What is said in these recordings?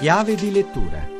Chiave di lettura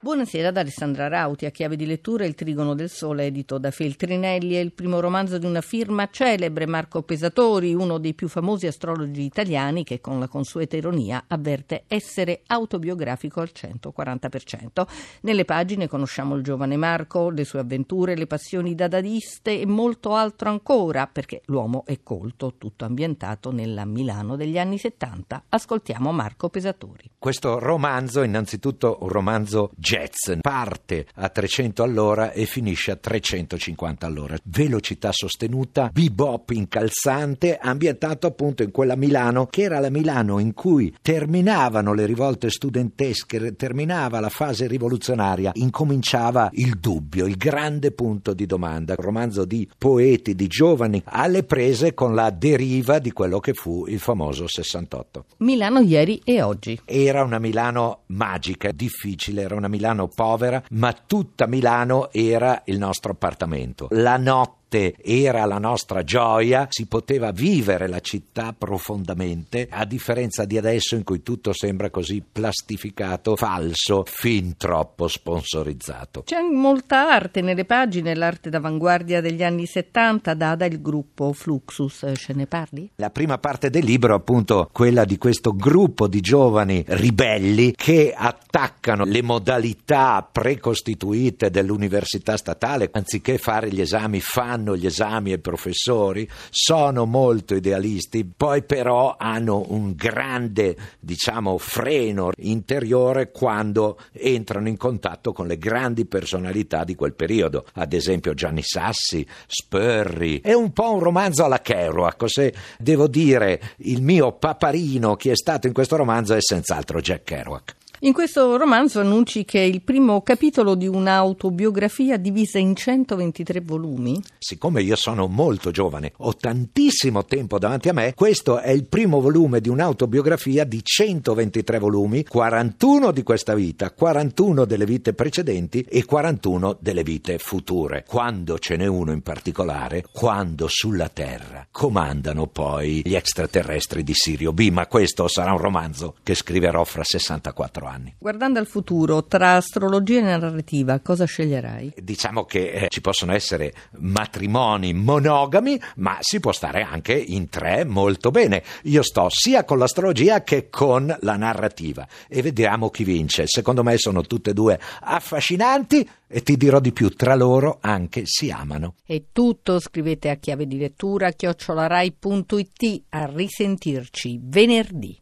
Buonasera da Alessandra Rauti, a chiave di lettura Il Trigono del Sole, edito da Feltrinelli, è il primo romanzo di una firma celebre, Marco Pesatori, uno dei più famosi astrologi italiani che con la consueta ironia avverte essere autobiografico al 140%. Nelle pagine conosciamo il giovane Marco, le sue avventure, le passioni dadadiste e molto altro ancora, perché l'uomo è colto, tutto ambientato nella Milano degli anni 70. Ascoltiamo Marco Pesatori. Questo romanzo, innanzitutto un romanzo jazz, parte a 300 all'ora e finisce a 350 all'ora. Velocità sostenuta, bebop incalzante, ambientato appunto in quella Milano che era la Milano in cui terminavano le rivolte studentesche, terminava la fase rivoluzionaria, incominciava il dubbio, il grande punto di domanda. Un romanzo di poeti, di giovani, alle prese con la deriva di quello che fu il famoso 68. Milano ieri e oggi. Era una Milano magica, difficile, era una Milano Milano povera, ma tutta Milano era il nostro appartamento. La notte notte era la nostra gioia, si poteva vivere la città profondamente, a differenza di adesso in cui tutto sembra così plastificato, falso, fin troppo sponsorizzato. C'è molta arte nelle pagine, l'arte d'avanguardia degli anni 70, data il gruppo Fluxus, ce ne parli? La prima parte del libro, appunto, quella di questo gruppo di giovani ribelli che attaccano le modalità precostituite dell'università statale, anziché fare gli esami fanno fanno gli esami ai professori, sono molto idealisti, poi però hanno un grande, diciamo, freno interiore quando entrano in contatto con le grandi personalità di quel periodo, ad esempio Gianni Sassi, Spurri. È un po' un romanzo alla Kerouac, se devo dire il mio paparino chi è stato in questo romanzo è senz'altro Jack Kerouac. In questo romanzo annunci che è il primo capitolo di un'autobiografia divisa in 123 volumi. Siccome io sono molto giovane, ho tantissimo tempo davanti a me, questo è il primo volume di un'autobiografia di 123 volumi, 41 di questa vita, 41 delle vite precedenti e 41 delle vite future. Quando ce n'è uno in particolare, quando sulla Terra comandano poi gli extraterrestri di Sirio B, ma questo sarà un romanzo che scriverò fra 64 anni anni. Guardando al futuro, tra astrologia e narrativa, cosa sceglierai? Diciamo che eh, ci possono essere matrimoni monogami, ma si può stare anche in tre molto bene. Io sto sia con l'astrologia che con la narrativa e vediamo chi vince. Secondo me sono tutte e due affascinanti e ti dirò di più, tra loro anche si amano. È tutto, scrivete a chiave di lettura chiocciolarai.it a risentirci venerdì.